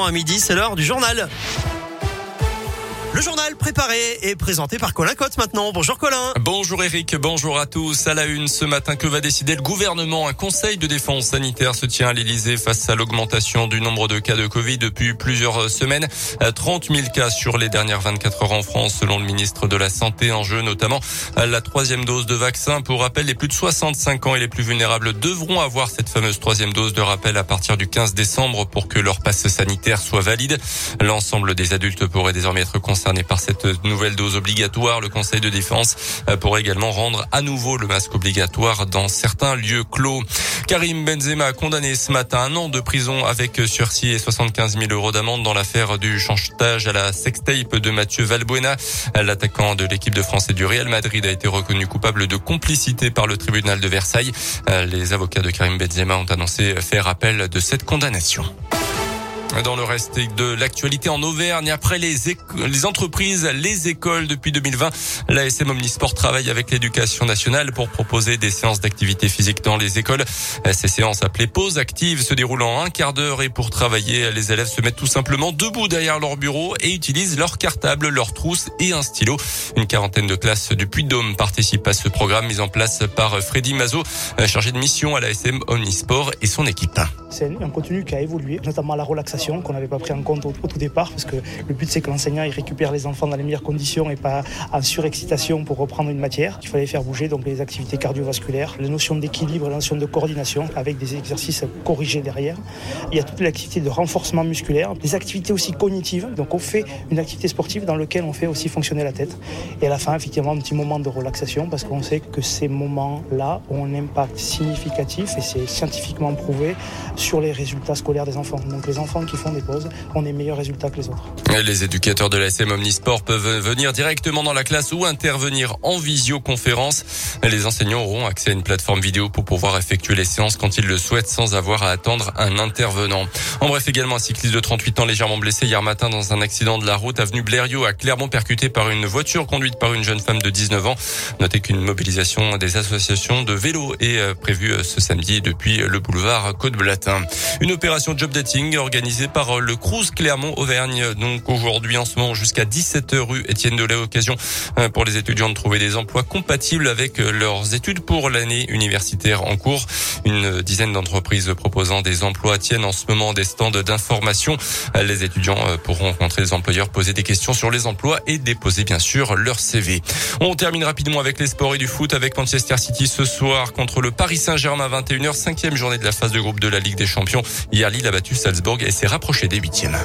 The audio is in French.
À midi, c'est l'heure du journal. Le journal préparé et présenté par Colin Cotte maintenant. Bonjour Colin. Bonjour Eric, bonjour à tous. À la une ce matin, que va décider le gouvernement? Un conseil de défense sanitaire se tient à l'Elysée face à l'augmentation du nombre de cas de Covid depuis plusieurs semaines. 30 000 cas sur les dernières 24 heures en France selon le ministre de la Santé. En jeu notamment la troisième dose de vaccin. Pour rappel, les plus de 65 ans et les plus vulnérables devront avoir cette fameuse troisième dose de rappel à partir du 15 décembre pour que leur passe sanitaire soit valide. L'ensemble des adultes pourraient désormais être concernés par cette nouvelle dose obligatoire. Le Conseil de défense euh, pourrait également rendre à nouveau le masque obligatoire dans certains lieux clos. Karim Benzema condamné ce matin un an de prison avec sursis et 75 000 euros d'amende dans l'affaire du chantage à la sextape de Mathieu Valbuena. L'attaquant de l'équipe de France et du Real Madrid a été reconnu coupable de complicité par le tribunal de Versailles. Euh, les avocats de Karim Benzema ont annoncé faire appel de cette condamnation. Dans le reste de l'actualité en Auvergne, après les, les entreprises, les écoles depuis 2020, l'ASM Omnisport travaille avec l'éducation nationale pour proposer des séances d'activité physique dans les écoles. Ces séances appelées pauses actives se déroulent en un quart d'heure et pour travailler, les élèves se mettent tout simplement debout derrière leur bureau et utilisent leur cartable, leur trousse et un stylo. Une quarantaine de classes du Puy-de-Dôme participent à ce programme mis en place par Freddy Mazo, chargé de mission à l'ASM Omnisport et son équipe. C'est un contenu qui a évolué, notamment la relaxation qu'on n'avait pas pris en compte au, tout départ, parce que le but c'est que l'enseignant il récupère les enfants dans les meilleures conditions et pas en surexcitation pour reprendre une matière. Il fallait faire bouger donc les activités cardiovasculaires, les notions d'équilibre, la notion de coordination avec des exercices corrigés derrière. Il y a toute l'activité de renforcement musculaire, des activités aussi cognitives. Donc on fait une activité sportive dans laquelle on fait aussi fonctionner la tête. Et à la fin, effectivement, un petit moment de relaxation parce qu'on sait que ces moments-là ont un impact significatif et c'est scientifiquement prouvé sur les résultats scolaires des enfants. Donc les enfants qui font des pauses ont des meilleurs résultats que les autres. Les éducateurs de la SM Omnisport peuvent venir directement dans la classe ou intervenir en visioconférence. Les enseignants auront accès à une plateforme vidéo pour pouvoir effectuer les séances quand ils le souhaitent sans avoir à attendre un intervenant. En bref, également un cycliste de 38 ans légèrement blessé hier matin dans un accident de la route avenue Blériot à Clermont percuté par une voiture conduite par une jeune femme de 19 ans. Notez qu'une mobilisation des associations de vélos est euh, prévue euh, ce samedi depuis le boulevard Côte-Blatin. Une opération job dating organisée par le Crous Clermont Auvergne. Donc aujourd'hui en ce moment jusqu'à 17h rue Étienne Delay. Occasion euh, pour les étudiants de trouver des emplois compatibles avec euh, leurs études pour l'année universitaire en cours. Une dizaine d'entreprises proposant des emplois tiennent en ce moment des stands d'information. Les étudiants euh, pourront rencontrer les employeurs, poser des questions sur les emplois et déposer bien sûr leur CV. On termine rapidement avec les sports et du foot avec Manchester City ce soir contre le Paris Saint-Germain 21h, cinquième journée de la phase de groupe de la Ligue des Champions. Hier, Lille a battu Salzbourg et s'est rapproché des huitièmes.